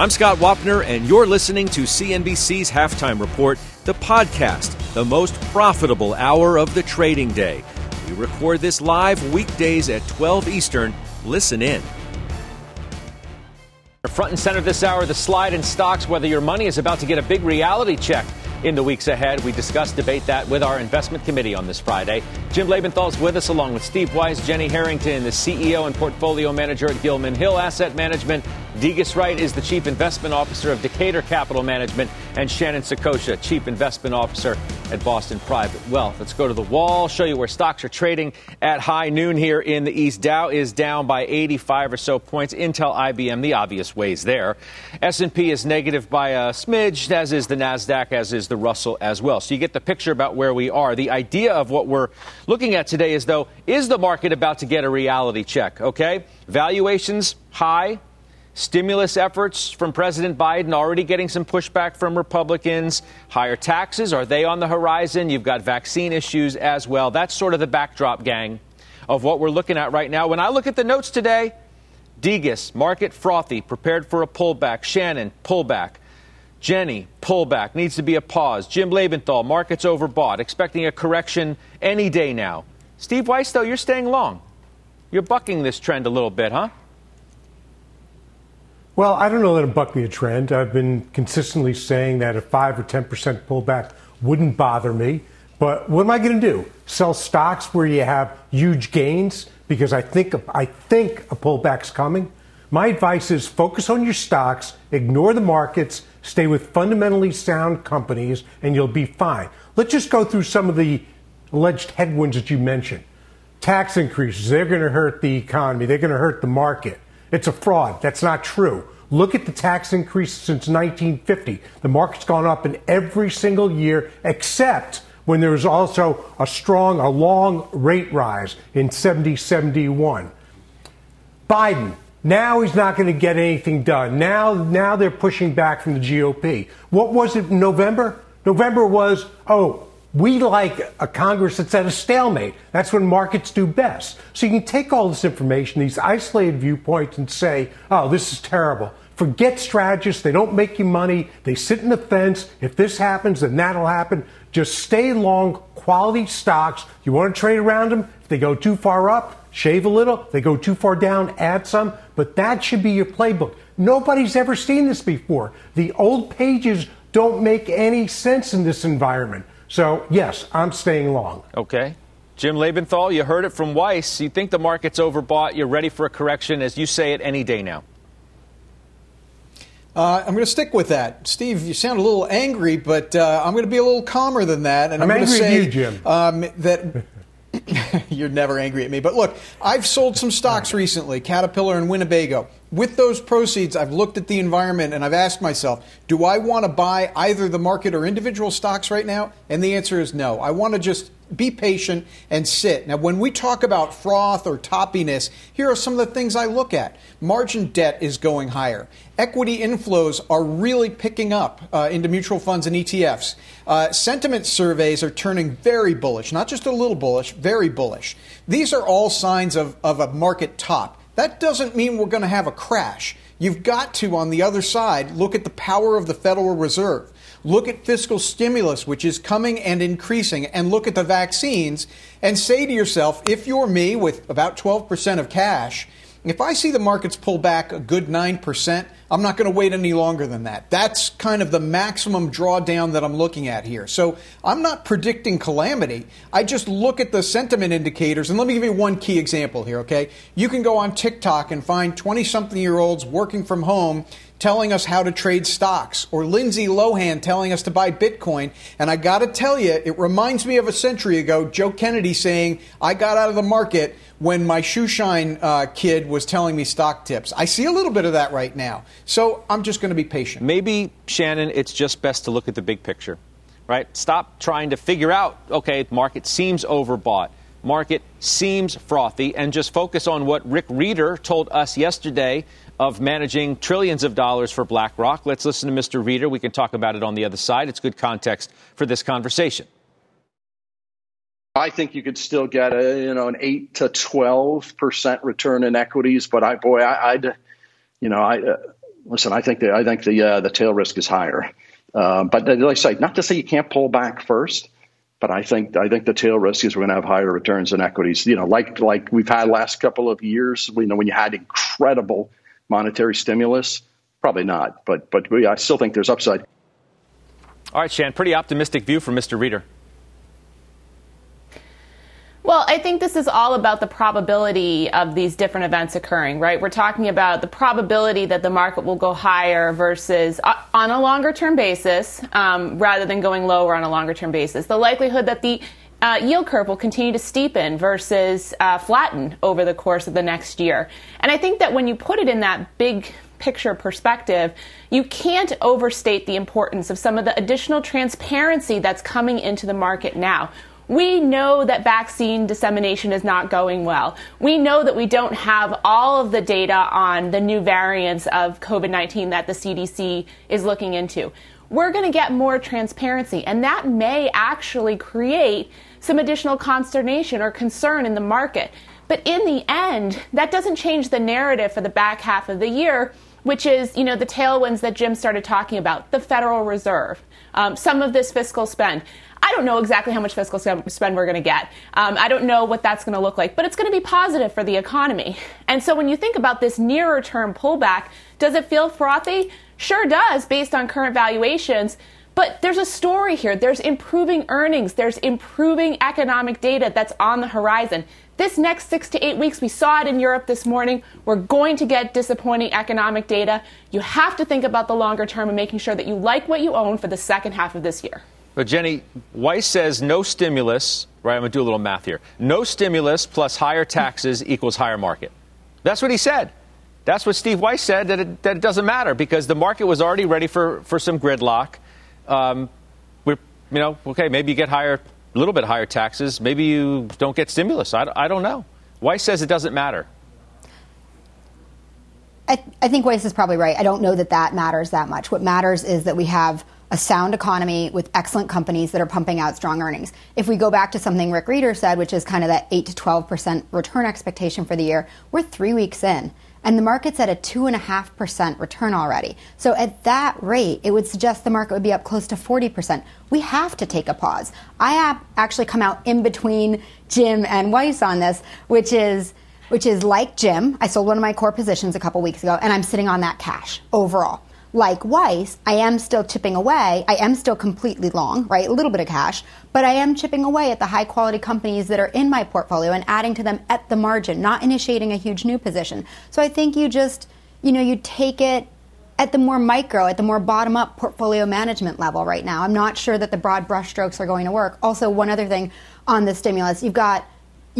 I'm Scott Wapner, and you're listening to CNBC's Halftime Report, the podcast, the most profitable hour of the trading day. We record this live weekdays at 12 Eastern. Listen in. Front and center this hour, the slide in stocks, whether your money is about to get a big reality check in the weeks ahead. We discuss, debate that with our investment committee on this Friday. Jim Lebenthal's with us, along with Steve Weiss, Jenny Harrington, the CEO and portfolio manager at Gilman Hill Asset Management. Degas Wright is the chief investment officer of Decatur Capital Management, and Shannon Saccocia, chief investment officer at Boston Private Wealth. Let's go to the wall, show you where stocks are trading at high noon here in the East. Dow is down by 85 or so points. Intel, IBM, the obvious ways there. S&P is negative by a smidge, as is the Nasdaq, as is the Russell as well. So you get the picture about where we are. The idea of what we're looking at today is, though, is the market about to get a reality check? Okay, valuations high. Stimulus efforts from President Biden already getting some pushback from Republicans. Higher taxes, are they on the horizon? You've got vaccine issues as well. That's sort of the backdrop, gang, of what we're looking at right now. When I look at the notes today, Degas, market frothy, prepared for a pullback. Shannon, pullback. Jenny, pullback, needs to be a pause. Jim Lebenthal, market's overbought, expecting a correction any day now. Steve Weiss, though, you're staying long. You're bucking this trend a little bit, huh? Well, I don't know that I'm bucking a trend. I've been consistently saying that a 5 or 10% pullback wouldn't bother me. But what am I going to do? Sell stocks where you have huge gains because I think I think a pullback's coming. My advice is focus on your stocks, ignore the markets, stay with fundamentally sound companies, and you'll be fine. Let's just go through some of the alleged headwinds that you mentioned. Tax increases, they're going to hurt the economy, they're going to hurt the market. It's a fraud. That's not true. Look at the tax increase since 1950. The market's gone up in every single year except when there was also a strong, a long rate rise in 70 71. Biden, now he's not going to get anything done. Now, now they're pushing back from the GOP. What was it in November? November was, oh, we like a Congress that's at a stalemate. That's when markets do best. So you can take all this information, these isolated viewpoints, and say, oh, this is terrible. Forget strategists. They don't make you money. They sit in the fence. If this happens, then that'll happen. Just stay long quality stocks. You want to trade around them. If they go too far up, shave a little. If they go too far down, add some. But that should be your playbook. Nobody's ever seen this before. The old pages don't make any sense in this environment. So, yes, I'm staying long. Okay. Jim Lebenthal, you heard it from Weiss. You think the market's overbought. You're ready for a correction, as you say it, any day now. Uh, I'm going to stick with that, Steve. You sound a little angry, but uh, I'm going to be a little calmer than that, and I'm, I'm going to say you, Jim. Um, that you're never angry at me. But look, I've sold some stocks recently, Caterpillar and Winnebago. With those proceeds, I've looked at the environment and I've asked myself, do I want to buy either the market or individual stocks right now? And the answer is no. I want to just be patient and sit. Now, when we talk about froth or toppiness, here are some of the things I look at. Margin debt is going higher. Equity inflows are really picking up uh, into mutual funds and ETFs. Uh, sentiment surveys are turning very bullish, not just a little bullish, very bullish. These are all signs of, of a market top. That doesn't mean we're going to have a crash. You've got to, on the other side, look at the power of the Federal Reserve. Look at fiscal stimulus, which is coming and increasing, and look at the vaccines and say to yourself, if you're me with about 12% of cash, if I see the markets pull back a good 9%, I'm not going to wait any longer than that. That's kind of the maximum drawdown that I'm looking at here. So I'm not predicting calamity. I just look at the sentiment indicators. And let me give you one key example here, okay? You can go on TikTok and find 20 something year olds working from home telling us how to trade stocks or Lindsay Lohan telling us to buy Bitcoin. And I got to tell you, it reminds me of a century ago, Joe Kennedy saying, I got out of the market when my shoeshine uh, kid was telling me stock tips. I see a little bit of that right now. So I'm just going to be patient. Maybe, Shannon, it's just best to look at the big picture, right? Stop trying to figure out, okay, market seems overbought market seems frothy and just focus on what Rick Rieder told us yesterday of managing trillions of dollars for BlackRock. Let's listen to Mr. Rieder. We can talk about it on the other side. It's good context for this conversation. I think you could still get a you know an eight to twelve percent return in equities, but I boy I, would you know I uh, listen. I think the I think the uh, the tail risk is higher, uh, but like I say, not to say you can't pull back first, but I think I think the tail risk is we're going to have higher returns in equities. You know, like like we've had last couple of years. You know, when you had incredible monetary stimulus? Probably not, but but I still think there's upside. All right, Shan, pretty optimistic view from Mr. Rieder. Well, I think this is all about the probability of these different events occurring, right? We're talking about the probability that the market will go higher versus uh, on a longer term basis um, rather than going lower on a longer term basis. The likelihood that the uh, yield curve will continue to steepen versus uh, flatten over the course of the next year. And I think that when you put it in that big picture perspective, you can't overstate the importance of some of the additional transparency that's coming into the market now. We know that vaccine dissemination is not going well. We know that we don't have all of the data on the new variants of COVID 19 that the CDC is looking into. We're going to get more transparency, and that may actually create some additional consternation or concern in the market. But in the end, that doesn't change the narrative for the back half of the year, which is, you know, the tailwinds that Jim started talking about, the Federal Reserve, um, some of this fiscal spend. I don't know exactly how much fiscal spend we're going to get. Um, I don't know what that's going to look like, but it's going to be positive for the economy. And so when you think about this nearer term pullback, does it feel frothy? Sure does, based on current valuations. But there's a story here. There's improving earnings. There's improving economic data that's on the horizon. This next six to eight weeks, we saw it in Europe this morning. We're going to get disappointing economic data. You have to think about the longer term and making sure that you like what you own for the second half of this year. But Jenny, Weiss says no stimulus, right? I'm going to do a little math here. No stimulus plus higher taxes equals higher market. That's what he said. That's what Steve Weiss said, that it, that it doesn't matter because the market was already ready for, for some gridlock um, we're, you know, okay, maybe you get higher, a little bit higher taxes. Maybe you don't get stimulus. I, I don't know. Weiss says it doesn't matter. I, I think Weiss is probably right. I don't know that that matters that much. What matters is that we have a sound economy with excellent companies that are pumping out strong earnings. If we go back to something Rick Rieder said, which is kind of that 8 to 12% return expectation for the year, we're three weeks in and the market's at a 2.5% return already. So at that rate, it would suggest the market would be up close to 40%. We have to take a pause. I actually come out in between Jim and Weiss on this, which is which is like Jim, I sold one of my core positions a couple weeks ago, and I'm sitting on that cash overall like Weiss, I am still chipping away. I am still completely long, right? A little bit of cash, but I am chipping away at the high quality companies that are in my portfolio and adding to them at the margin, not initiating a huge new position. So I think you just, you know, you take it at the more micro, at the more bottom up portfolio management level right now. I'm not sure that the broad brushstrokes are going to work. Also, one other thing on the stimulus, you've got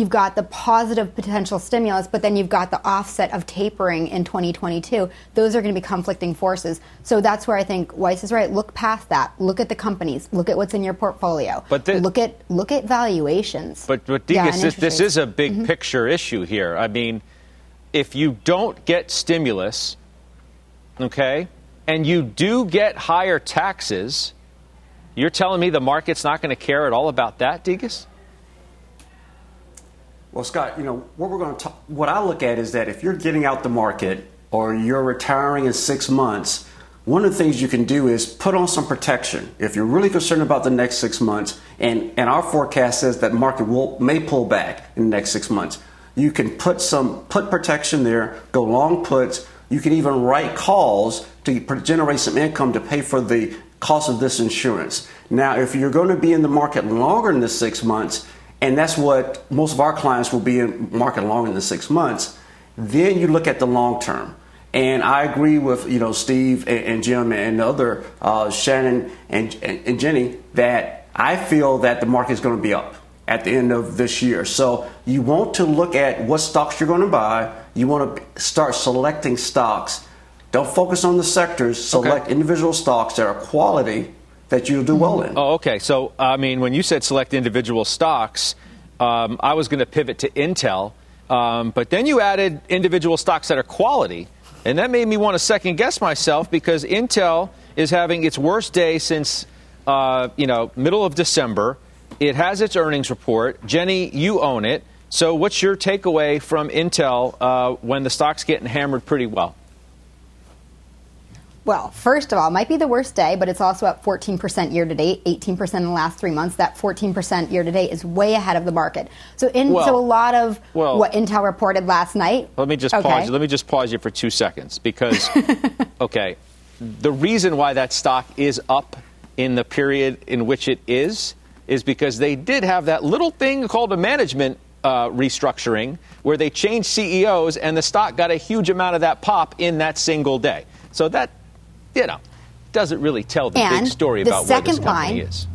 you've got the positive potential stimulus, but then you've got the offset of tapering in 2022. Those are going to be conflicting forces. So that's where I think Weiss is right. Look past that. Look at the companies. Look at what's in your portfolio. But the, look at look at valuations. But but Degas, yeah, this, this is a big mm-hmm. picture issue here. I mean, if you don't get stimulus, okay, and you do get higher taxes, you're telling me the market's not going to care at all about that, Degas? Well, Scott, you know what we're going to talk, what I look at is that if you're getting out the market or you're retiring in six months, one of the things you can do is put on some protection. If you're really concerned about the next six months, and, and our forecast says that market will may pull back in the next six months, you can put some put protection there, go long puts. You can even write calls to generate some income to pay for the cost of this insurance. Now, if you're going to be in the market longer than the six months, and that's what most of our clients will be in market longer than six months. Then you look at the long term. And I agree with you know Steve and, and Jim and other uh, Shannon and, and, and Jenny that I feel that the market is going to be up at the end of this year. So you want to look at what stocks you're going to buy. You want to start selecting stocks. Don't focus on the sectors. Select Okay. individual stocks that are quality that you'll do well in. Oh, okay. So, I mean, when you said select individual stocks, um, I was going to pivot to Intel, um, but then you added individual stocks that are quality, and that made me want to second guess myself because Intel is having its worst day since, uh, you know, middle of December. It has its earnings report. Jenny, you own it. So, what's your takeaway from Intel uh, when the stock's getting hammered pretty well? Well, first of all, it might be the worst day, but it's also up 14% year to date, 18% in the last three months. That 14% year to date is way ahead of the market. So, in, Well- so a lot of well- what Intel reported last night. Let me just Okay. pause. you. Let me just pause you for two seconds because, okay, the reason why that stock is up in the period in which it is is because they did have that little thing called a management uh, restructuring where they changed CEOs and the stock got a huge amount of that pop in that single day. So that, you know, doesn't really tell the And big story about where this company line- is.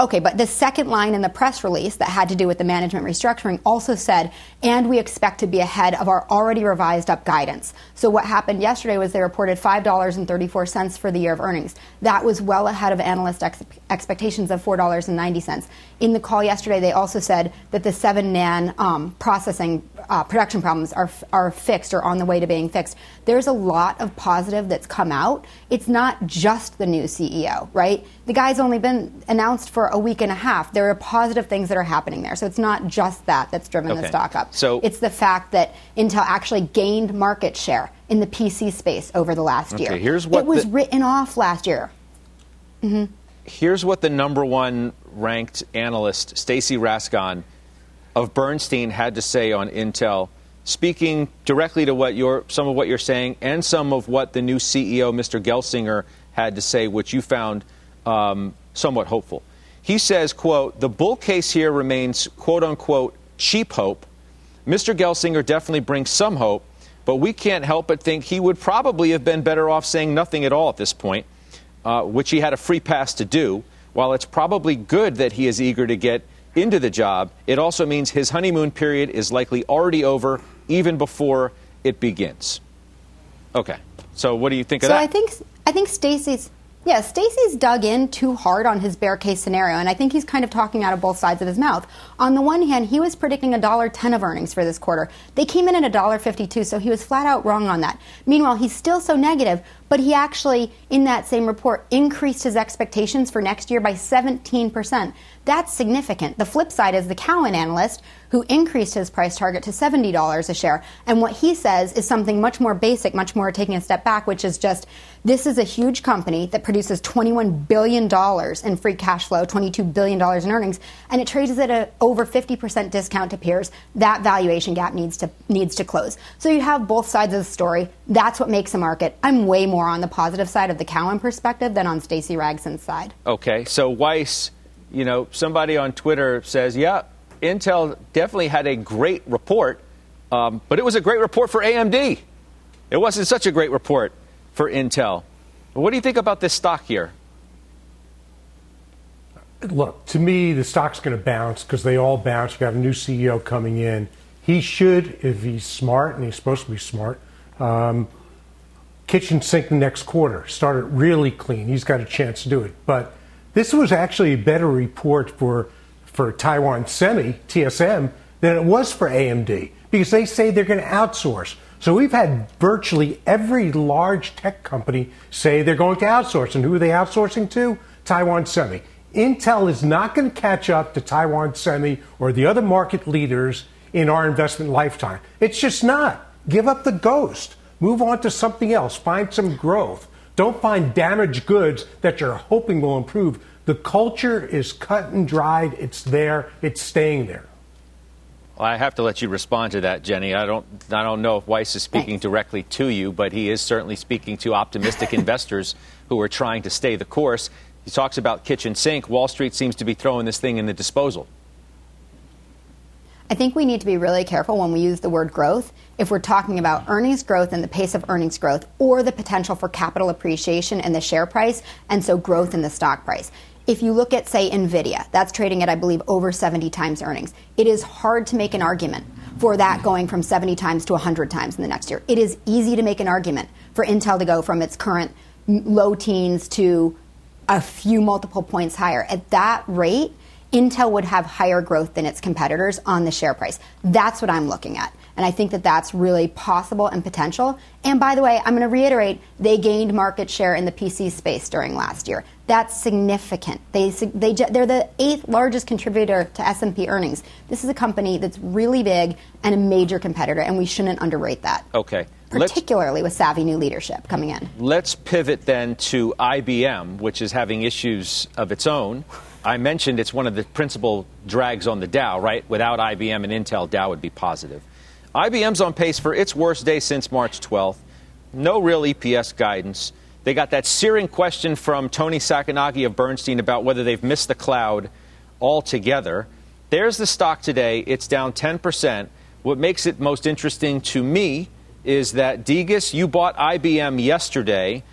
Okay, but the second line in the press release that had to do with the management restructuring also said, and we expect to be ahead of our already revised up guidance. So what happened yesterday was they reported $5.34 for the year of earnings. That was well ahead of analyst ex- expectations of $4.90. In the call yesterday, they also said that the 7 NAN um, processing uh, production problems are, f- are fixed or on the way to being fixed. There's a lot of positive that's come out. It's not just the new CEO, right? The guy's only been announced for a week and a half. There are positive things that are happening there. So it's not just that that's driven Okay. the stock up. So- it's the fact that Intel actually gained market share in the PC space over the last Okay, year. here's what it was the- written off last year. here's what the number one ranked analyst, Stacy Rasgon of Bernstein, had to say on Intel, speaking directly to what you're, some of what you're saying and some of what the new CEO, Mr. Gelsinger, had to say, which you found um, somewhat hopeful. He says, quote, the bull case here remains, quote unquote, cheap hope. Mr. Gelsinger definitely brings some hope, but we can't help but think he would probably have been better off saying nothing at all at this point uh, which he had a free pass to do. While it's probably good that he is eager to get into the job, it also means his honeymoon period is likely already over even before it begins. Okay, so what do you think of that? So? I think I think Stacy's yeah, Stacy's dug in too hard on his bear case scenario, and I think he's kind of talking out of both sides of his mouth. On the one hand, he was predicting a dollar ten of earnings for this quarter. They came in at a dollar fifty-two, so he was flat out wrong on that. Meanwhile, he's still so negative, but he actually, in that same report, increased his expectations for next year by seventeen percent. That's significant. The flip side is the Cowen analyst who increased his price target to $70 a share. And what he says is something much more basic, much more taking a step back, which is just this is a huge company that produces $21 billion in free cash flow, $22 billion in earnings, and it trades at an over 50% discount to peers. That valuation gap needs to, needs to close. So you have both sides of the story. That's what makes a market. I'm way more on the positive side of the Cowen perspective than on Stacy Rasgon's side. Okay, so Weiss, you know, somebody on Twitter says, yeah, Intel definitely had a great report, um, but it was a great report for AMD. It wasn't such a great report for Intel. What do you think about this stock here? Look, to me, the stock's going to bounce because they all bounce. You have got a new CEO coming in. He should, if he's smart, and he's supposed to be smart, um, kitchen sink the next quarter. Start it really clean. He's got a chance to do it. But this was actually a better report for for Taiwan Semi (TSM) than it was for AMD because they say they're going to outsource. So we've had virtually every large tech company say they're going to outsource, and who are they outsourcing to? Taiwan Semi. Intel is not going to catch up to Taiwan Semi or the other market leaders in our investment lifetime. It's just not. Give up the ghost. Move on to something else. Find some growth. Don't find damaged goods that you're hoping will improve. The culture is cut and dried. It's there. It's staying there. Well, I have to let you respond to that, Jenny. I don't, I don't know if Weiss is speaking Thanks. directly to you, but he is certainly speaking to optimistic investors who are trying to stay the course. He talks about kitchen sink. Wall Street seems to be throwing this thing in the disposal. I think we need to be really careful when we use the word growth if we're talking about earnings growth and the pace of earnings growth or the potential for capital appreciation in the share price and so growth in the stock price. If you look at, say, NVIDIA, that's trading at, I believe, over 70 times earnings. It is hard to make an argument for that going from 70 times to 100 times in the next year. It is easy to make an argument for Intel to go from its current low teens to a few multiple points higher. At that rate, Intel would have higher growth than its competitors on the share price. That's what I'm looking at. And I think that that's really possible and potential. And by the way, I'm going to reiterate, they gained market share in the PC space during last year. That's significant. They, they, they're the eighth largest contributor to S&P earnings. This is a company that's really big and a major competitor, and we shouldn't underrate that. Okay. Particularly let's, with savvy new leadership coming in. Let's pivot then to IBM, which is having issues of its own. I mentioned it's one of the principal drags on the Dow, right? Without IBM and Intel, Dow would be positive. IBM's on pace for its worst day since March 12th. No real EPS guidance. They got that searing question from Tony Sacconaghi of Bernstein about whether they've missed the cloud altogether. There's the stock today. It's down 10%. What makes it most interesting to me is that Degas, you bought IBM yesterday.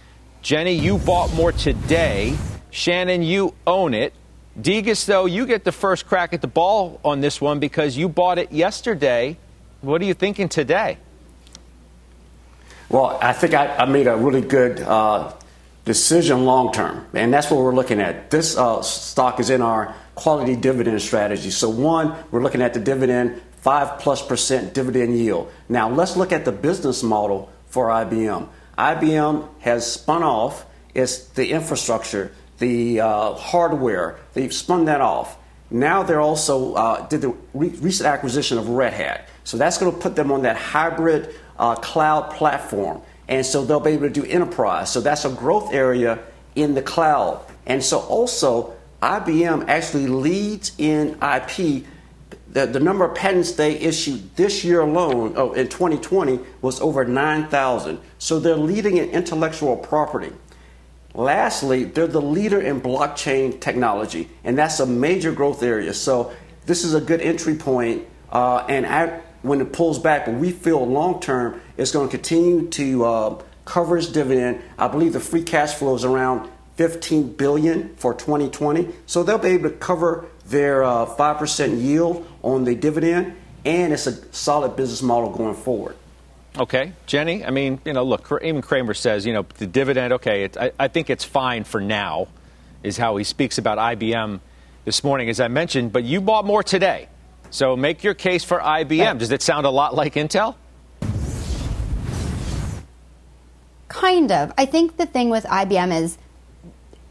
Jenny, you bought more today. Shannon, you own it. Degas, though, you get the first crack at the ball on this one because you bought it yesterday. What are you thinking today? Well, I think I, I made a really good uh, decision long term, and that's what we're looking at. This uh, stock is in our quality dividend strategy. So, one, we're looking at the dividend, five plus percent dividend yield. Now, let's look at the business model for IBM. IBM has spun off its the infrastructure, the uh, hardware. They've spun that off. Now they're also uh, did the re- recent acquisition of Red Hat. So that's going to put them on that hybrid uh, cloud platform. And so they'll be able to do enterprise. So that's a growth area in the cloud. And so also, IBM actually leads in IP. The, the number of patents they issued this year alone, oh, in 2020, was over 9,000. So they're leading in intellectual property. Lastly, they're the leader in blockchain technology, and that's a major growth area. So this is a good entry point, uh, and I, when it pulls back, we feel long term it's going to continue to uh, cover its dividend. I believe the free cash flow is around 15 billion for 2020, so they'll be able to cover their uh, 5% yield on the dividend, and it's a solid business model going forward. Okay, Jenny. I mean, you know, look, even Cramer says, you know, the dividend. Okay, it, I, I think it's fine for now, is how he speaks about IBM this morning, as I mentioned. But you bought more today. So make your case for IBM. Does it sound a lot like Intel? Kind of. I think the thing with IBM is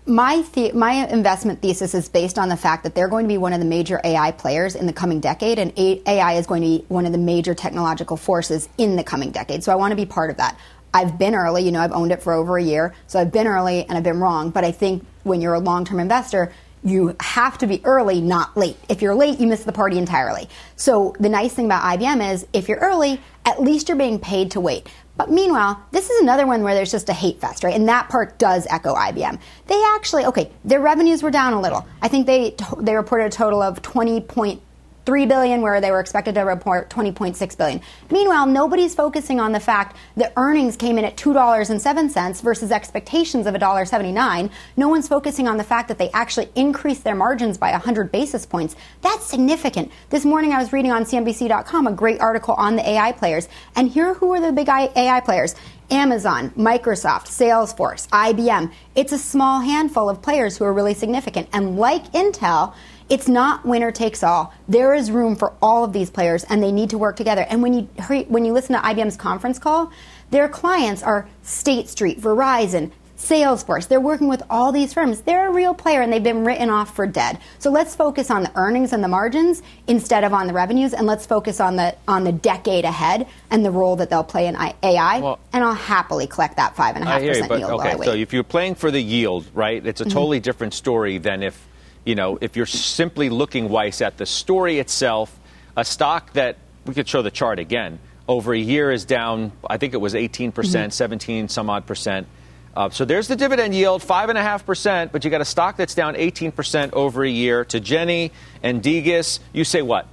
my the- my investment thesis is based on the fact that they're going to be one of the major AI players in the coming decade, and AI is going to be one of the major technological forces in the coming decade. So I want to be part of that. I've been early, you know, I've owned it for over a year, so I've been early and I've been wrong. But I think when you're a long term investor, you have to be early, not late. If you're late, you miss the party entirely. So the nice thing about IBM is if you're early, at least you're being paid to wait. But meanwhile, this is another one where there's just a hate fest, right? And that part does echo IBM. They actually, okay, their revenues were down a little. I think they they reported a total of 20 point 3 billion where they were expected to report 20.6 billion. Meanwhile, nobody's focusing on the fact that earnings came in at $2.07 versus expectations of $1.79. No one's focusing on the fact that they actually increased their margins by 100 basis points. That's significant. This morning I was reading on CNBC.com a great article on the AI players. And here who are the big AI players? Amazon, Microsoft, Salesforce, IBM. It's a small handful of players who are really significant. And like Intel, it's not winner takes all. There is room for all of these players, and they need to work together. And when you when you listen to IBM's conference call, their clients are State Street, Verizon, Salesforce. They're working with all these firms. They're a real player and they've been written off for dead. So let's focus on the earnings and the margins instead of on the revenues and let's focus on the on the decade ahead and the role that they'll play in AI. Well, and I'll happily collect that five and a half percent yield. Okay, so if you're playing for the yield, right, it's a mm-hmm. totally mm-hmm. different story than if you know, if you're simply looking, Weiss, at the story itself, a stock that we could show the chart again over a year is down, I think it was 18%, percent mm hmm 17 some odd percent. Uh, so there's the dividend yield, 5.5%, but you got a stock that's down 18% over a year. To Jenny and Degas, you say what?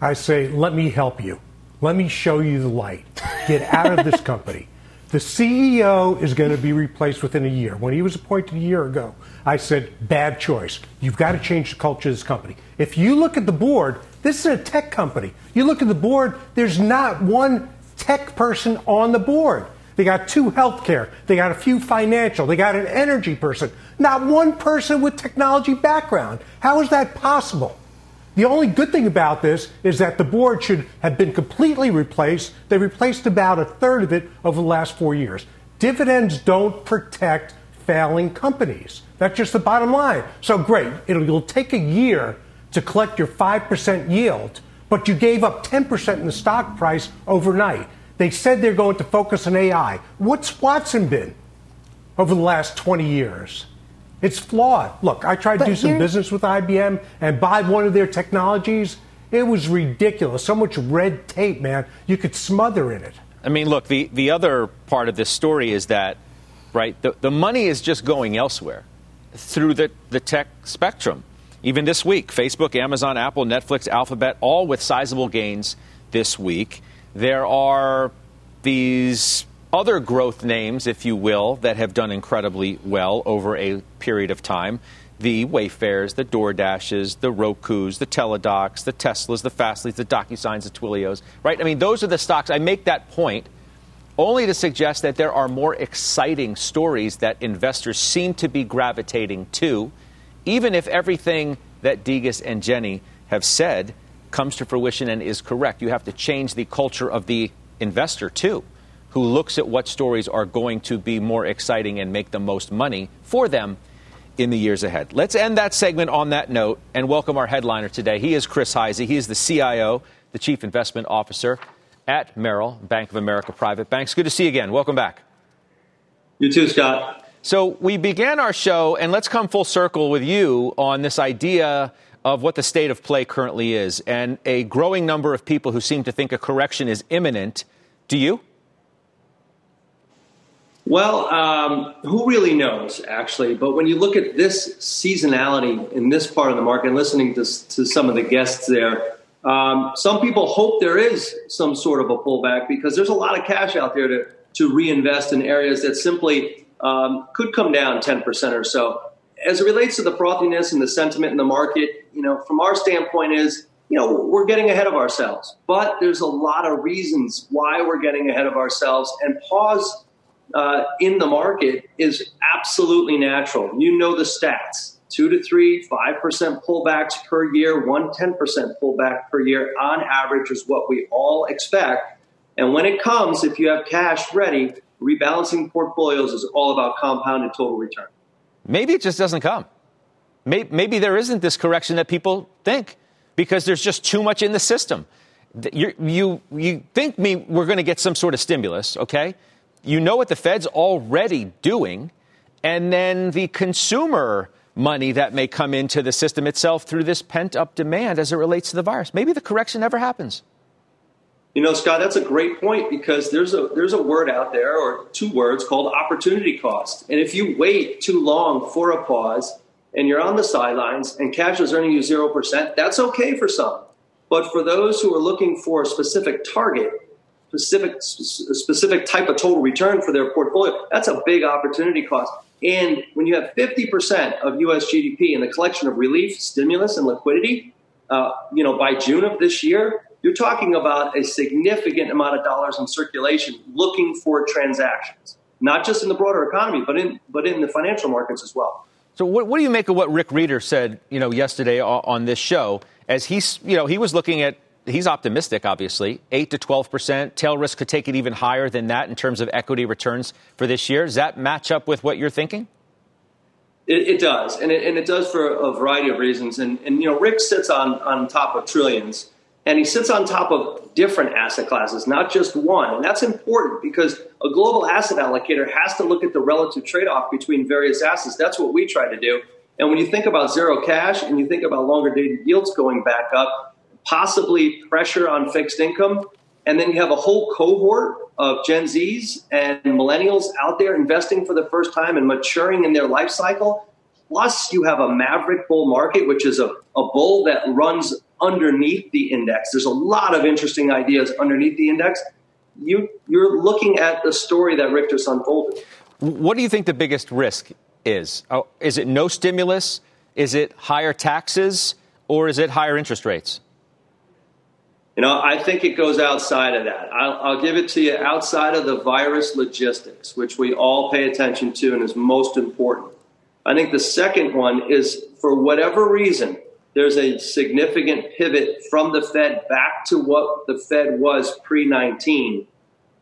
I say, let me help you. Let me show you the light. Get out of this company. The CEO is going to be replaced within a year. When he was appointed a year ago, I said, bad choice. You've got to change the culture of this company. If you look at the board, this is a tech company. You look at the board, there's not one tech person on the board. They got two healthcare. They got a few financial. They got an energy person. Not one person with technology background. How is that possible? The only good thing about this is that the board should have been completely replaced. They replaced about a third of it over the last four years. Dividends don't protect failing companies. That's just the bottom line. So great. It'll, it'll take a year to collect your 5% yield, but you gave up 10% in the stock price overnight. They said they're going to focus on AI. What's Watson been over the last 20 years? It's flawed. Look, I tried to do some business with IBM and buy one of their technologies. It was ridiculous. So much red tape, man. You could smother in it. I mean, look, the, the other part of this story is that, right, the, the money is just going elsewhere through the, the tech spectrum. Even this week, Facebook, Amazon, Apple, Netflix, Alphabet, all with sizable gains this week. There are these other growth names, if you will, that have done incredibly well over a period of time. The Wayfairs, the DoorDashes, the Rokus, the Teladocs, the Teslas, the Fastlys, the DocuSigns, the Twilios, right? I mean, those are the stocks. I make that point only to suggest that there are more exciting stories that investors seem to be gravitating to, even if everything that Degas and Jenny have said comes to fruition and is correct. You have to change the culture of the investor, too who looks at what stories are going to be more exciting and make the most money for them in the years ahead. Let's end that segment on that note and welcome our headliner today. He is Chris Hyzy. He is the CIO, the Chief Investment Officer at Merrill, Bank of America Private Banks. Good to see you again. Welcome back. You too, Scott. So we began our show, and let's come full circle with you on this idea of what the state of play currently is, and a growing number of people who seem to think a correction is imminent. Do you? Well, um, who really knows, actually? But when you look at this seasonality in this part of the market, and listening to, to some of the guests there, um, some people hope there is some sort of a pullback because there's a lot of cash out there to, to reinvest in areas that simply um, could come down 10% or so. As it relates to the frothiness and the sentiment in the market, you know, from our standpoint is, you know, we're getting ahead of ourselves. But there's a lot of reasons why we're getting ahead of ourselves and pause uh, in the market is absolutely natural. You know the stats two to three, five percent pullbacks per year, one ten percent pullback per year on average is what we all expect. And when it comes, if you have cash ready, rebalancing portfolios is all about compounded total return. Maybe it just doesn't come. Maybe, maybe there isn't this correction that people think because there's just too much in the system. You, you, you think me we're going to get some sort of stimulus, okay? you know what the Fed's already doing, and then the consumer money that may come into the system itself through this pent up demand as it relates to the virus. Maybe the correction never happens. You know, Scott, that's a great point because there's a there's a word out there or two words called opportunity cost. And if you wait too long for a pause and you're on the sidelines and cash is earning you 0%, that's okay for some. But for those who are looking for a specific target, specific specific type of total return for their portfolio, that's a big opportunity cost. And when you have 50% of U.S. GDP in the collection of relief, stimulus, and liquidity, uh, you know, by June of this year, you're talking about a significant amount of dollars in circulation looking for transactions, not just in the broader economy, but in but in the financial markets as well. So, what, what do you make of what Rick Rieder said, you know, yesterday on this show, as he's, you know, he was looking at he's optimistic, obviously. 8 to 12 percent. Tail risk could take it even higher than that in terms of equity returns for this year. Does that match up with what you're thinking? It, it does, and it, and it, does for a variety of reasons. And, and, you know, Rick sits on, on top of trillions, and he sits on top of different asset classes, not just one. And that's important because a global asset allocator has to look at the relative trade off between various assets. That's what we try to do. And when you think about zero cash and you think about longer dated yields going back up, possibly pressure on fixed income. And then you have a whole cohort of Gen Zs and millennials out there investing for the first time and maturing in their life cycle. Plus, you have a maverick bull market, which is a, a bull that runs underneath the index, there's a lot of interesting ideas underneath the index. You, you're looking at the story that just unfolded. What do you think the biggest risk is? Oh, is it no stimulus? Is it higher taxes? Or is it higher interest rates? You know, I think it goes outside of that. I'll, I'll, give it to you outside of the virus logistics, which we all pay attention to and is most important. I think the second one is for whatever reason, there's a significant pivot from the Fed back to what the Fed was pre 19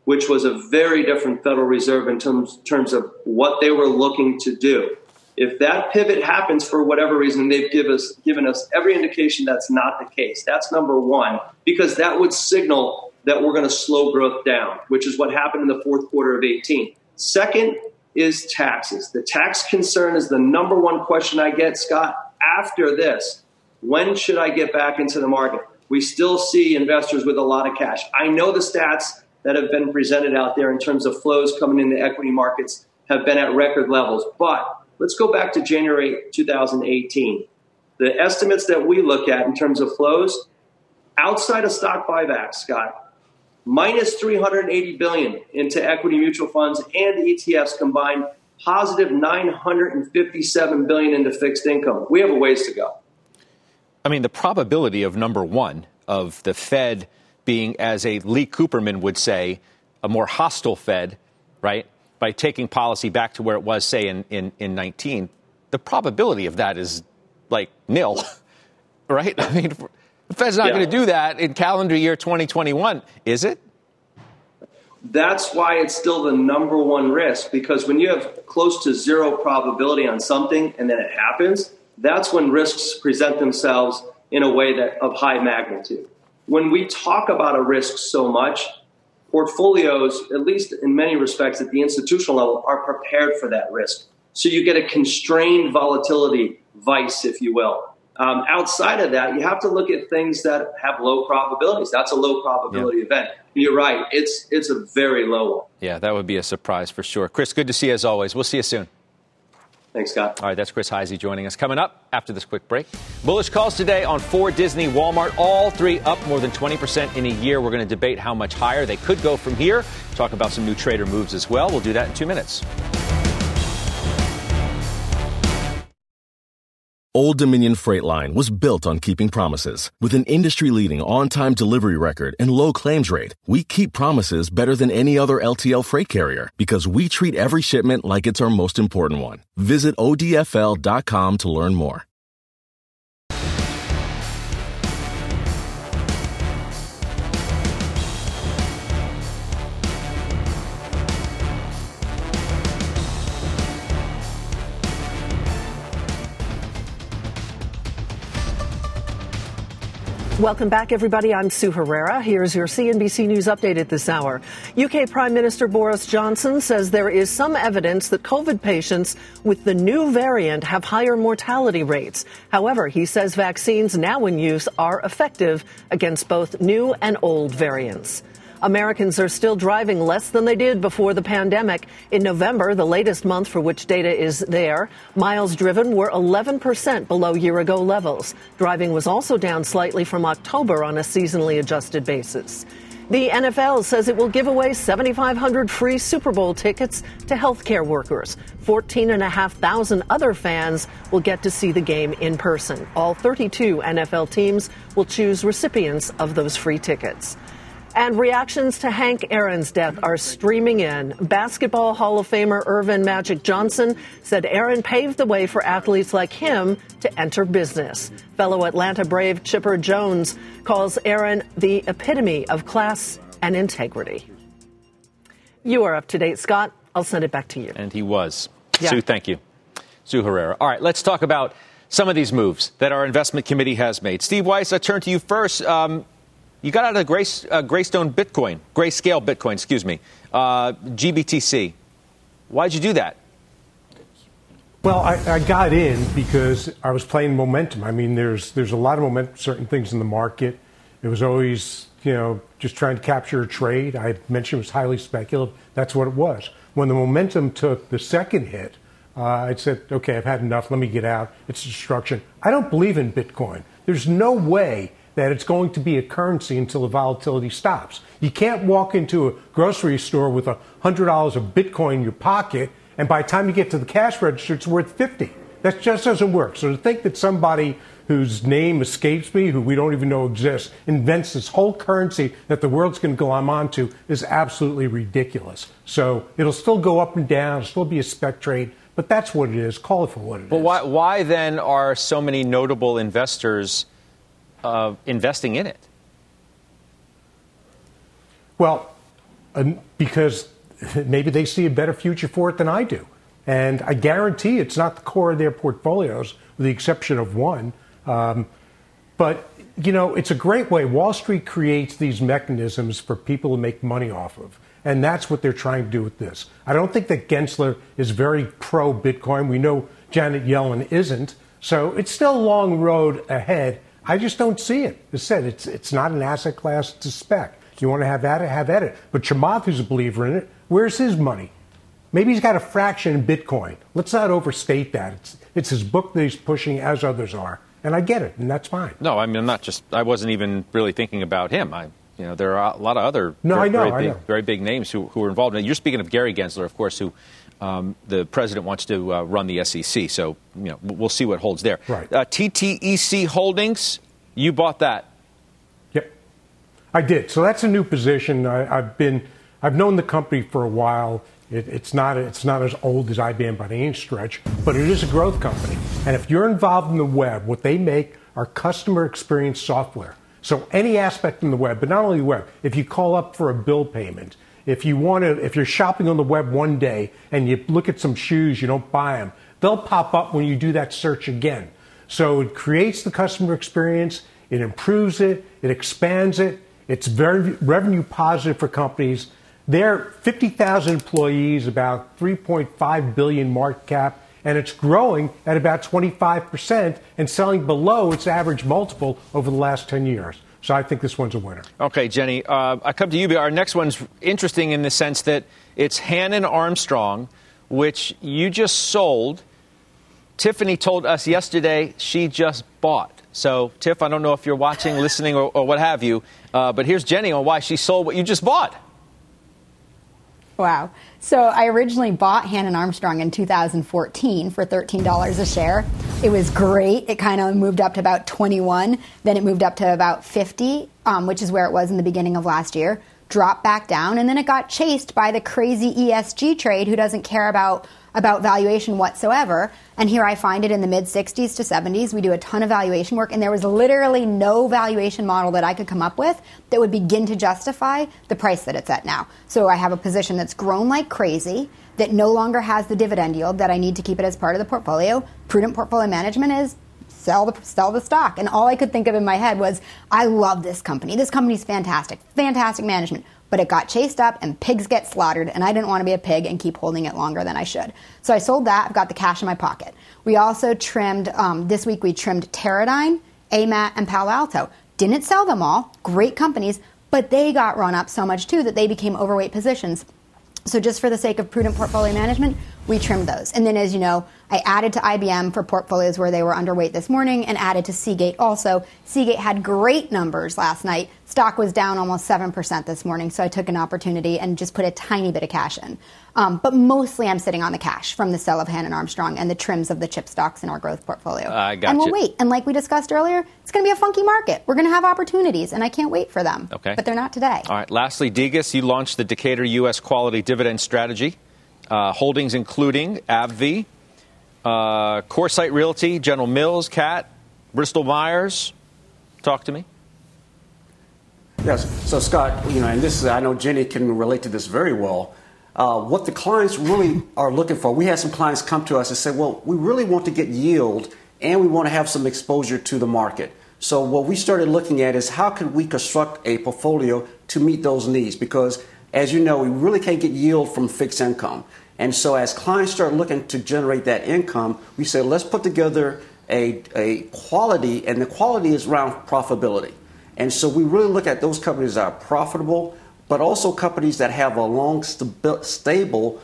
which was a very different Federal Reserve in terms, terms of what they were looking to do. If that pivot happens for whatever reason, they've give us, given us every indication that's not the case. That's number one, because that would signal that we're going to slow growth down, which is what happened in the fourth quarter of 18. Second is taxes. The tax concern is the number one question I get, Scott, after this. When should I get back into the market? We still see investors with a lot of cash. I know the stats that have been presented out there in terms of flows coming into equity markets have been at record levels. But let's go back to January 2018. The estimates that we look at in terms of flows outside of stock buybacks, Scott, minus 380 billion into equity mutual funds and ETFs combined, positive 957 billion into fixed income. We have a ways to go. I mean, the probability of number one of the Fed being, as a Lee Cooperman would say, a more hostile Fed, right, by taking policy back to where it was, say, in, in, in 19, the probability of that is like nil, right? I mean, the Fed's not yeah. going to do that in calendar year 2021, is it? That's why it's still the number one risk because when you have close to zero probability on something and then it happens, that's when risks present themselves in a way that of high magnitude when we talk about a risk so much, portfolios, at least in many respects at the institutional level, are prepared for that risk. So you get a constrained volatility vice, if you will. Um, outside of that, you have to look at things that have low probabilities. That's a low probability yeah. event. You're right; it's it's a very low one. Yeah, that would be a surprise for sure. Chris, good to see you as always. We'll see you soon. Thanks, Scott. All right, that's Chris Hyzy joining us. Coming up after this quick break, bullish calls today on Ford, Disney, Walmart, all three up more than 20% in a year. We're going to debate how much higher they could go from here. Talk about some new trader moves as well. We'll do that in two minutes. Old Dominion Freight Line was built on keeping promises. With an industry leading on time delivery record and low claims rate, we keep promises better than any other LTL freight carrier because we treat every shipment like it's our most important one. Visit ODFL.com to learn more. Welcome back, everybody. I'm Sue Herrera. Here's your CNBC News update at this hour. UK Prime Minister Boris Johnson says there is some evidence that COVID patients with the new variant have higher mortality rates. However, he says vaccines now in use are effective against both new and old variants. Americans are still driving less than they did before the pandemic. In November, the latest month for which data is there, miles driven were 11% below year ago levels. Driving was also down slightly from October on a seasonally adjusted basis. The NFL says it will give away 7,500 free Super Bowl tickets to healthcare workers. 14,500 other fans will get to see the game in person. All 32 NFL teams will choose recipients of those free tickets. And reactions to Hank Aaron's death are streaming in. Basketball Hall of Famer Earvin Magic Johnson said Aaron paved the way for athletes like him to enter business. Fellow Atlanta Brave Chipper Jones calls Aaron the epitome of class and integrity. You are up to date, Scott. I'll send it back to you. And he was. Yeah. Sue, thank you. Sue Herrera. All right, let's talk about some of these moves that our investment committee has made. Steve Weiss, I turn to you first. Um, you got out of Grace, uh, Greystone Bitcoin, Grayscale Bitcoin, excuse me, uh, GBTC. Why'd you do that? Well, I, I, got in because I was playing momentum. I mean, there's there's a lot of momentum, certain things in the market. It was always, you know, just trying to capture a trade. I mentioned it was highly speculative. That's what it was. When the momentum took the second hit, uh, I said, okay, I've had enough. Let me get out. It's destruction. I don't believe in Bitcoin. There's no way that it's going to be a currency until the volatility stops. You can't walk into a grocery store with a $100 of Bitcoin in your pocket, and by the time you get to the cash register, it's worth 50. That just doesn't work. So to think that somebody whose name escapes me, who we don't even know exists, invents this whole currency that the world's going to go on to is absolutely ridiculous. So it'll still go up and down, it'll still be a spec trade, but that's what it is. Call it for what it but is. why, why then are so many notable investors uh, investing in it? Well, um, because maybe they see a better future for it than I do. And I guarantee it's not the core of their portfolios, with the exception of one. Um, but, you know, it's a great way. Wall Street creates these mechanisms for people to make money off of. And that's what they're trying to do with this. I don't think that Gensler is very pro Bitcoin. We know Janet Yellen isn't. So it's still a long road ahead. I just don't see it. As I said, it's, it's not an asset class, it's a spec. You want to have at it, have at it. But Chamath, who's a believer in it, where's his money? Maybe he's got a fraction in Bitcoin. Let's not overstate that. It's, it's his book that he's pushing, as others are. And I get it, and that's fine. No, I mean, I'm not just, I wasn't even really thinking about him. I, you know, there are a lot of other No, very, I know, very, I big, know. very big names who, who are involved. And you're speaking of Gary Gensler, of course, who um, the president wants to uh, run the SEC. So, you know, we'll see what holds there. Right. Uh, TTEC Holdings, you bought that. Yep, I did. So that's a new position. I, I've been, I've known the company for a while. It, it's not, it's not as old as IBM by any stretch, but it is a growth company. And if you're involved in the web, what they make are customer experience software. So any aspect in the web, but not only the web. If you call up for a bill payment, if you want to, if you're shopping on the web one day and you look at some shoes, you don't buy them, they'll pop up when you do that search again. So it creates the customer experience, it improves it, it expands it, it's very revenue positive for companies. They're 50,000 employees, about 3.5 billion market cap, and it's growing at about 25% and selling below its average multiple over the last 10 years. So I think this one's a winner. Okay, Jenny, uh, I come to you. Our next one's interesting in the sense that it's Hannon Armstrong, which you just sold. Tiffany told us yesterday she just bought. So, Tiff, I don't know if you're watching, listening, or, or what have you, uh, but here's Jenny on why she sold what you just bought. Wow. So I originally bought Hannon Armstrong in 2014 for $13 a share. It was great. It kind of moved up to about 21. Then it moved up to about 50, um, which is where it was in the beginning of last year. Dropped back down, and then it got chased by the crazy ESG trade who doesn't care about about valuation whatsoever. And here I find it in the mid 60s to 70s. We do a ton of valuation work, and there was literally no valuation model that I could come up with that would begin to justify the price that it's at now. So I have a position that's grown like crazy, that no longer has the dividend yield that I need to keep it as part of the portfolio. Prudent portfolio management is sell the sell the stock. And all I could think of in my head was, I love this company. This company's fantastic, fantastic management. But it got chased up and pigs get slaughtered, and I didn't want to be a pig and keep holding it longer than I should. So I sold that. I've got the cash in my pocket. We also trimmed um, this week. We trimmed Teradyne, AMAT, and Palo Alto. Didn't sell them all. Great companies, but they got run up so much too that they became overweight positions. So just for the sake of prudent portfolio management, we trimmed those. And then, as you know, I added to IBM for portfolios where they were underweight this morning and added to Seagate also. Seagate had great numbers last night. Stock was down almost 7% this morning, so I took an opportunity and just put a tiny bit of cash in. Um, but mostly I'm sitting on the cash from the sell of Hannon Armstrong and the trims of the chip stocks in our growth portfolio. I got and we'll wait. And like we discussed earlier, it's going to be a funky market. We're going to have opportunities, and I can't wait for them. Okay. But they're not today. All right. Lastly, Degas, you launched the Decatur U.S. Quality Dividend Strategy, uh, holdings including AbbVie, uh, Realty, General Mills, Cat, Bristol Myers. Talk to me. Yes. So, Scott, you know, and this is, I know Jenny can relate to this very well. Uh, what the clients really are looking for, we had some clients come to us and say, well, we really want to get yield and we want to have some exposure to the market. So, what we started looking at is how could we construct a portfolio to meet those needs? Because, as you know, we really can't get yield from fixed income. And so, as clients start looking to generate that income, we say, let's put together a, a quality, and the quality is around profitability. And so we really look at those companies that are profitable, but also companies that have a long, stabi- stable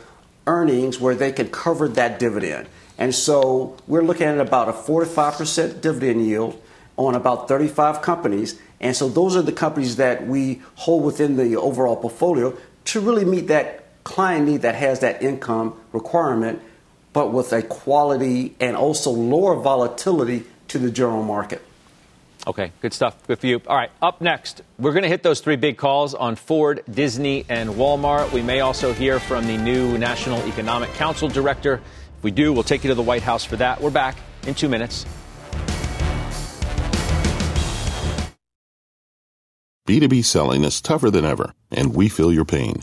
earnings where they can cover that dividend. And so we're looking at about a 4 to 5% dividend yield. on about 35 companies. And so those are the companies that we hold within the overall portfolio to really meet that client need that has that income requirement, but with a quality and also lower volatility to the general market. Okay, good stuff. Good for you. All right, up next, we're going to hit those three big calls on Ford, Disney, and Walmart. We may also hear from the new National Economic Council director. If we do, we'll take you to the White House for that. We're back in two minutes. B2B selling is tougher than ever, and we feel your pain.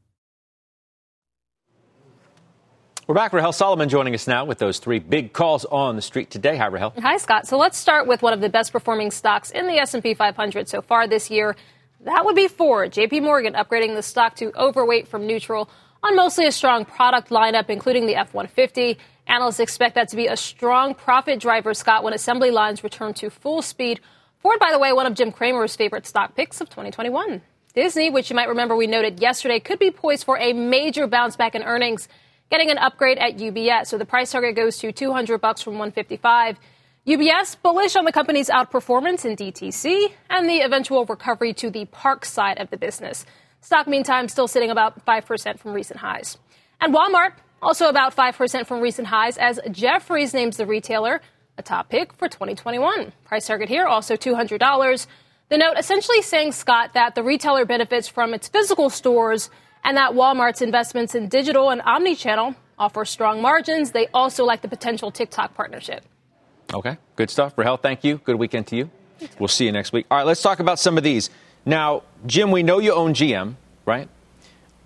We're back. Rahel Solomon joining us now with those three big calls on the street today. Hi, Rahel. Hi, Scott. So let's start with one of the best performing stocks in the S&P 500 so far this year. That would be Ford. JP Morgan upgrading the stock to overweight from neutral on mostly a strong product lineup, including the F-150. Analysts expect that to be a strong profit driver, Scott, when assembly lines return to full speed. Ford, by the way, one of Jim Cramer's favorite stock picks of 2021. Disney, which you might remember we noted yesterday, could be poised for a major bounce back in earnings getting an upgrade at UBS. So the price target goes to 200 bucks from 155. UBS bullish on the company's outperformance in DTC and the eventual recovery to the park side of the business. Stock, meantime, still sitting about 5% from recent highs. And Walmart, also about 5% from recent highs, as Jefferies names the retailer a top pick for 2021. Price target here also $200. The note essentially saying, Scott, that the retailer benefits from its physical stores and that Walmart's investments in digital and omni-channel offer strong margins. They also like the potential TikTok partnership. Okay, good stuff. Rahel, thank you. Good weekend to you. We'll see you next week. All right, let's talk about some of these. Now, Jim, we know you own GM, right?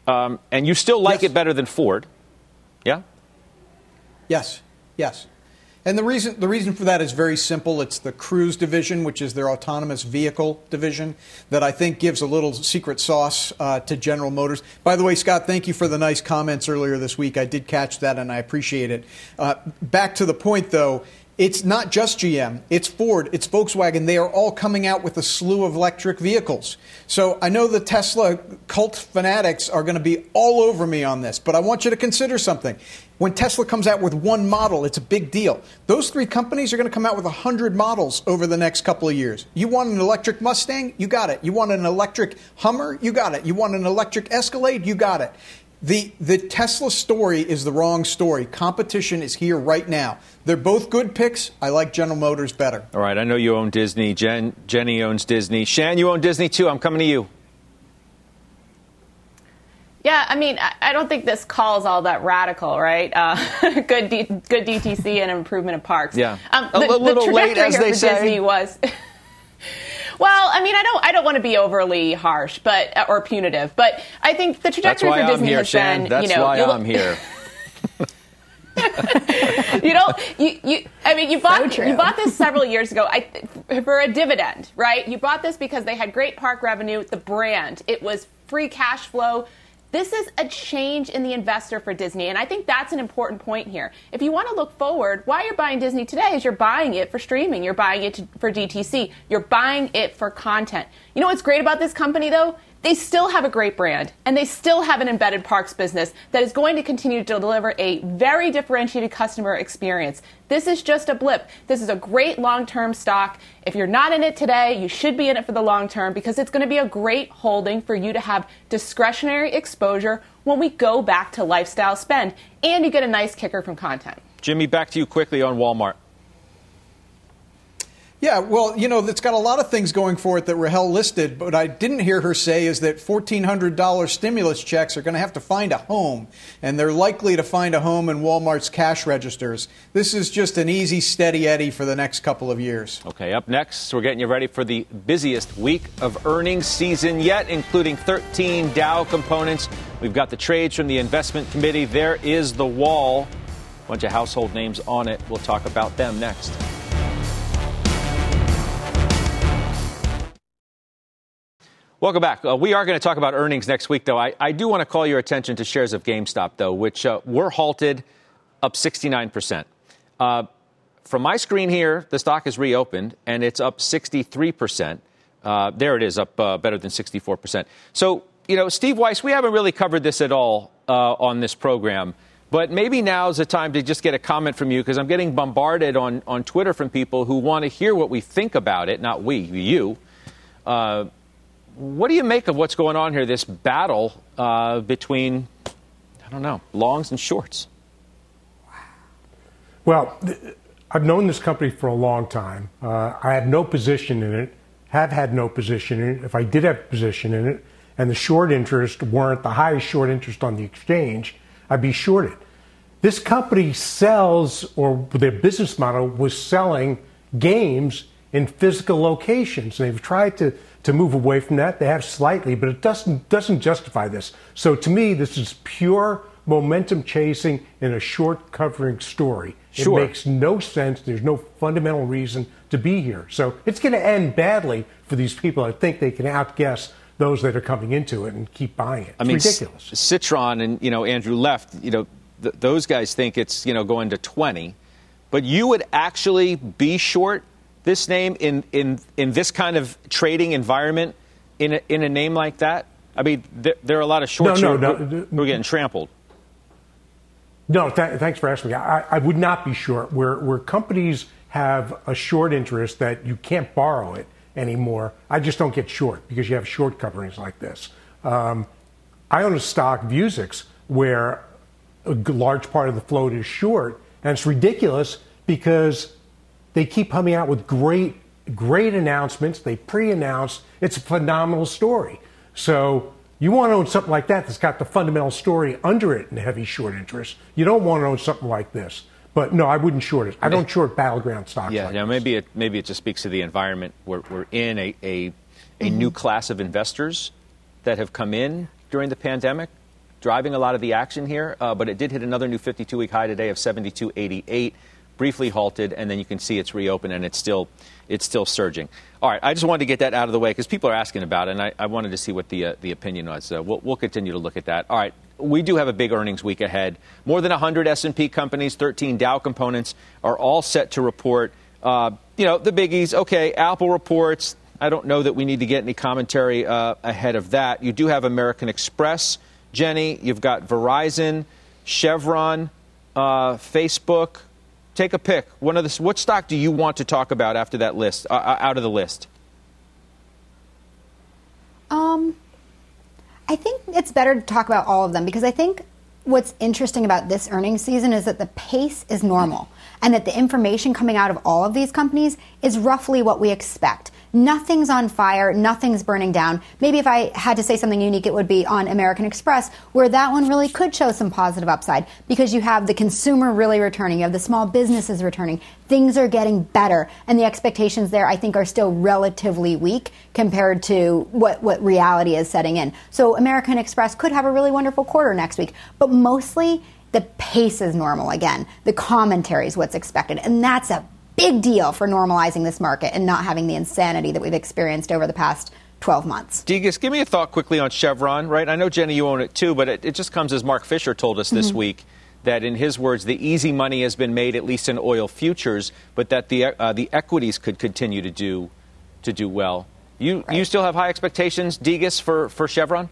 Um, and you still like yes. it better than Ford. Yeah? Yes, yes. And the reason the reason for that is very simple. It's the Cruise division, which is their autonomous vehicle division, that I think gives a little secret sauce uh, to General Motors. By the way, Scott, thank you for the nice comments earlier this week. I did catch that, and I appreciate it. Uh, back to the point, though. It's not just GM, it's Ford, it's Volkswagen. They are all coming out with a slew of electric vehicles. So I know the Tesla cult fanatics are going to be all over me on this, but I want you to consider something. When Tesla comes out with one model, it's a big deal. Those three companies are going to come out with 100 models over the next couple of years. You want an electric Mustang? You got it. You want an electric Hummer? You got it. You want an electric Escalade? You got it. The, the Tesla story is the wrong story. Competition is here right now. They're both good picks. I like General Motors better. All right. I know you own Disney. Jen, Jenny owns Disney. Shan, you own Disney too. I'm coming to you. Yeah, I mean, I don't think this call is all that radical, right? Uh, good, D- good DTC and improvement of parks. Yeah, um, the, a little late, as they say. Disney was. Well, I mean, I don't, I don't want to be overly harsh, but or punitive, but I think the trajectory for I'm Disney here, has Shan. been, That's you know, why I'm here. you don't, you, you, I mean, you bought, so you bought this several years ago I, for a dividend, right? You bought this because they had great park revenue, the brand, it was free cash flow this is a change in the investor for Disney, and I think that's an important point here. If you want to look forward, why you're buying Disney today is you're buying it for streaming, you're buying it to, for DTC, you're buying it for content. You know what's great about this company, though? They still have a great brand and they still have an embedded parks business that is going to continue to deliver a very differentiated customer experience. This is just a blip. This is a great long term stock. If you're not in it today, you should be in it for the long term because it's going to be a great holding for you to have discretionary exposure when we go back to lifestyle spend and you get a nice kicker from content. Jimmy, back to you quickly on Walmart. Yeah, well, you know, it's got a lot of things going for it that Rahel listed, but I didn't hear her say is that $1,400 stimulus checks are going to have to find a home, and they're likely to find a home in Walmart's cash registers. This is just an easy, steady Eddie for the next couple of years. Okay, up next, we're getting you ready for the busiest week of earnings season yet, including 13 Dow components. We've got the trades from the investment committee. There is the wall. Bunch of household names on it. We'll talk about them next. Welcome back. Uh, we are going to talk about earnings next week, though. I, I, do want to call your attention to shares of GameStop, though, which uh, were halted up 69%. Uh, from my screen here, the stock is reopened and it's up 63%. Uh, there it is, up uh, better than 64%. So, you know, Steve Weiss, we haven't really covered this at all uh, on this program. But maybe now is the time to just get a comment from you because I'm getting bombarded on, on Twitter from people who want to hear what we think about it, not we, you. Uh, what do you make of what's going on here, this battle uh, between, I don't know, longs and shorts? Well, I've known this company for a long time. Uh, I have no position in it, have had no position in it. If I did have a position in it, and the short interest weren't the highest short interest on the exchange, I'd be shorted. This company sells, or their business model was selling games in physical locations. And They've tried to to move away from that. They have slightly, but it doesn't doesn't justify this. So to me, this is pure momentum chasing in a short covering story. Sure. It makes no sense. There's no fundamental reason to be here. So it's going to end badly for these people. I think they can outguess those that are coming into it and keep buying it. It's I mean, ridiculous. Citron and you know Andrew Left. You know th- those guys think it's you know going to 20, but you would actually be short this name in, in, in this kind of trading environment in a, in a name like that? I mean, there, there are a lot of short no, no, no, we're getting trampled. No, th- thanks for asking me. I, I, would not be short. Where, where companies have a short interest that you can't borrow it anymore, I just don't get short because you have short coverings like this. Um, I own a stock, Vuzix, where a large part of the float is short, and it's ridiculous because they keep coming out with great, great announcements. They pre-announce. It's a phenomenal story. So you want to own something like that that's got the fundamental story under it in heavy short interest. You don't want to own something like this. But no, I wouldn't short it. I don't short battleground stocks. Yeah, like yeah. Maybe it maybe it just speaks to the environment we're, we're in a a, a mm-hmm. new class of investors that have come in during the pandemic, driving a lot of the action here. Uh, but it did hit another new 52-week high today of 72.88 briefly halted, and then you can see it's reopened and it's still it's still surging. All right, I just wanted to get that out of the way because people are asking about it, and I, I wanted to see what the uh, the opinion was. We'll, we'll continue to look at that. All right, we do have a big earnings week ahead. More than 100 S&P companies, 13 Dow components are all set to report. Uh, you know the biggies. Okay, Apple reports. I don't know that we need to get any commentary uh, ahead of that. You do have American Express, Jenny. You've got Verizon, Chevron, uh, Facebook. Take a pick. One of the, what stock do you want to talk about after that list, uh, uh, out of the list? Um, I think it's better to talk about all of them because I think what's interesting about this earnings season is that the pace is normal and that the information coming out of all of these companies is roughly what we expect. Nothing's on fire, nothing's burning down. Maybe if I had to say something unique, it would be on American Express, where that one really could show some positive upside because you have the consumer really returning, you have the small businesses returning. Things are getting better, and the expectations there, I think, are still relatively weak compared to what, what reality is setting in. So American Express could have a really wonderful quarter next week, but mostly the pace is normal again. The commentary is what's expected, and that's a big deal for normalizing this market and not having the insanity that we've experienced over the past 12 months. Degas, give me a thought quickly on Chevron, right? I know, Jenny, you own it too, but it, it just comes as Mark Fisher told us this mm-hmm. week that, in his words, the easy money has been made, at least in oil futures, but that the, uh, the equities could continue to do, to do well. You, right. you still have high expectations, Degas, for, for Chevron?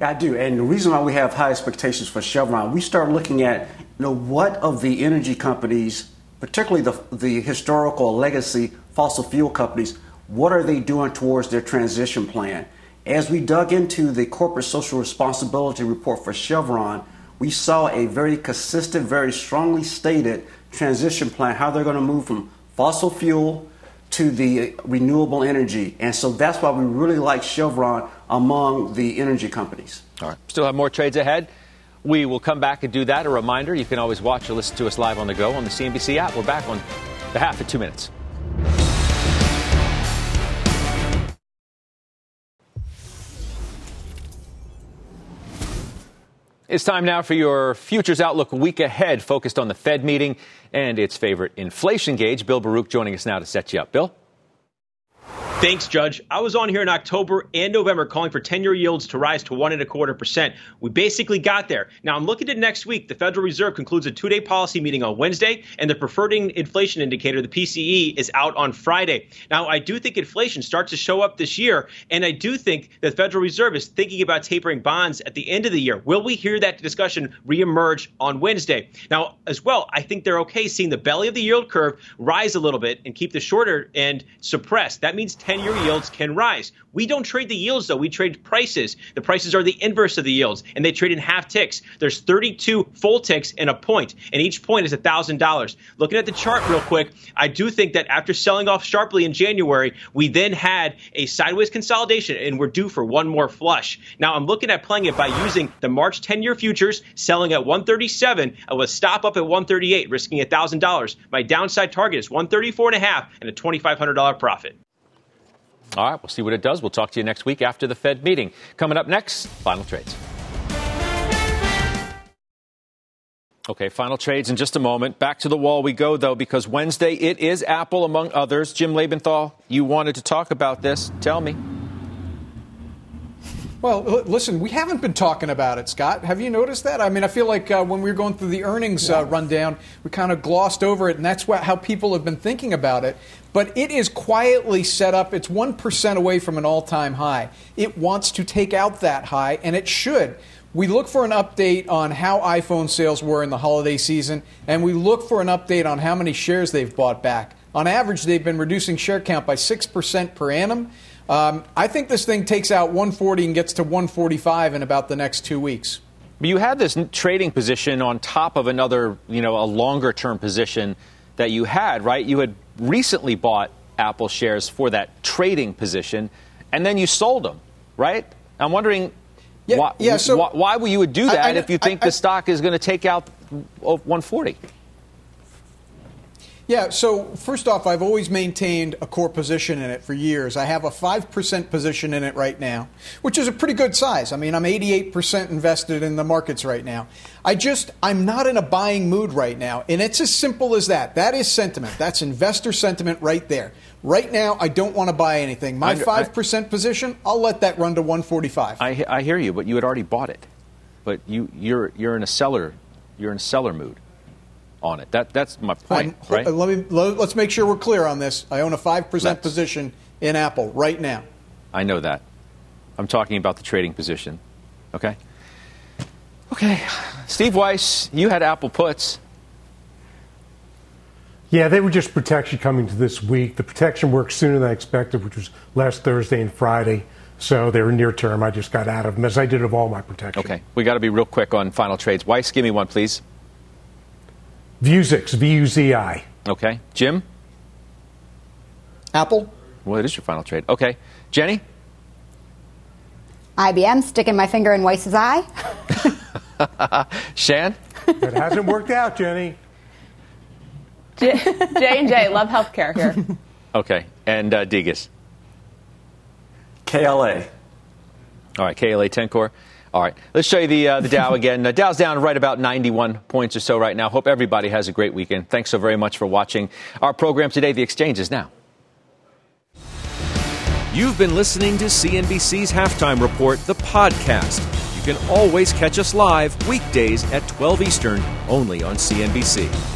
I do. And the reason why we have high expectations for Chevron, we start looking at you know, what of the energy companies particularly the, the historical legacy fossil fuel companies, what are they doing towards their transition plan? As we dug into the corporate social responsibility report for Chevron, we saw a very consistent, very strongly stated transition plan, how they're going to move from fossil fuel to the renewable energy. And so that's why we really like Chevron among the energy companies. All right. Still have more trades ahead. We will come back and do that. A reminder you can always watch or listen to us live on the go on the CNBC app. We're back on the half in two minutes. It's time now for your futures outlook week ahead, focused on the Fed meeting and its favorite inflation gauge. Bill Baruch joining us now to set you up. Bill? Thanks, Judge. I was on here in October and November calling for 10 year yields to rise to one and a quarter percent. We basically got there. Now I'm looking at next week. The Federal Reserve concludes a two day policy meeting on Wednesday, and the preferred inflation indicator, the PCE, is out on Friday. Now, I do think inflation starts to show up this year, and I do think the Federal Reserve is thinking about tapering bonds at the end of the year. Will we hear that discussion reemerge on Wednesday? Now, as well, I think they're okay seeing the belly of the yield curve rise a little bit and keep the shorter end suppressed. That means 10 year yields can rise. We don't trade the yields, though. We trade prices. The prices are the inverse of the yields, and they trade in half ticks. There's 32 full ticks in a point, and each point is $1,000. Looking at the chart real quick, I do think that after selling off sharply in January, we then had a sideways consolidation, and we're due for one more flush. Now, I'm looking at playing it by using the March 10 year futures, selling at 137, I will stop up at 138, risking $1,000. My downside target is 134.5 and a $2,500 profit. All right, we'll see what it does. We'll talk to you next week after the Fed meeting. Coming up next, final trades. Okay, final trades in just a moment. Back to the wall we go, though, because Wednesday it is Apple, among others. Jim Lebenthal, you wanted to talk about this. Tell me. Well, listen, we haven't been talking about it, Scott. Have you noticed that? I mean, I feel like uh, when we were going through the earnings uh, rundown, we kind of glossed over it, and that's what, how people have been thinking about it. But it is quietly set up. It's 1% away from an all time high. It wants to take out that high, and it should. We look for an update on how iPhone sales were in the holiday season, and we look for an update on how many shares they've bought back. On average, they've been reducing share count by 6% per annum. Um, I think this thing takes out 140 and gets to 145 in about the next two weeks. But You had this trading position on top of another, you know, a longer term position that you had, right? You had recently bought Apple shares for that trading position, and then you sold them, right? I'm wondering yeah, why, yeah, so why, why would you would do that I, I, if you think I, the stock is going to take out 140? Yeah, so first off, I've always maintained a core position in it for years. I have a 5% position in it right now, which is a pretty good size. I mean, I'm 88% invested in the markets right now. I just, I'm not in a buying mood right now. And it's as simple as that. That is sentiment. That's investor sentiment right there. Right now, I don't want to buy anything. My 5% position, I'll let that run to 145. I, I hear you, but you had already bought it. But you, you're, you're in a seller, you're in a seller mood on it. That that's my point, I'm, right? Let me let's make sure we're clear on this. I own a five percent position in Apple right now. I know that. I'm talking about the trading position. Okay. Okay, Steve Weiss, you had Apple puts. Yeah, they were just protection coming to this week. The protection worked sooner than I expected, which was last Thursday and Friday. So they were near term. I just got out of them, as I did of all my protection. Okay, we got to be real quick on final trades. Weiss, give me one, please. Vuzix, V U Z I. Okay. Jim? Apple. Well, it is your final trade. Okay. Jenny? IBM, sticking my finger in Weiss's eye. Shan? It hasn't worked out, Jenny. J and J, love healthcare here. Okay. And uh, Degas? KLA. All right, KLA Tencor. All right, let's show you the, uh, the Dow again. Uh, Dow's down right about 91 points or so right now. Hope everybody has a great weekend. Thanks so very much for watching our program today. The exchange is now. You've been listening to CNBC's Halftime Report, the podcast. You can always catch us live weekdays at 12 Eastern, only on CNBC.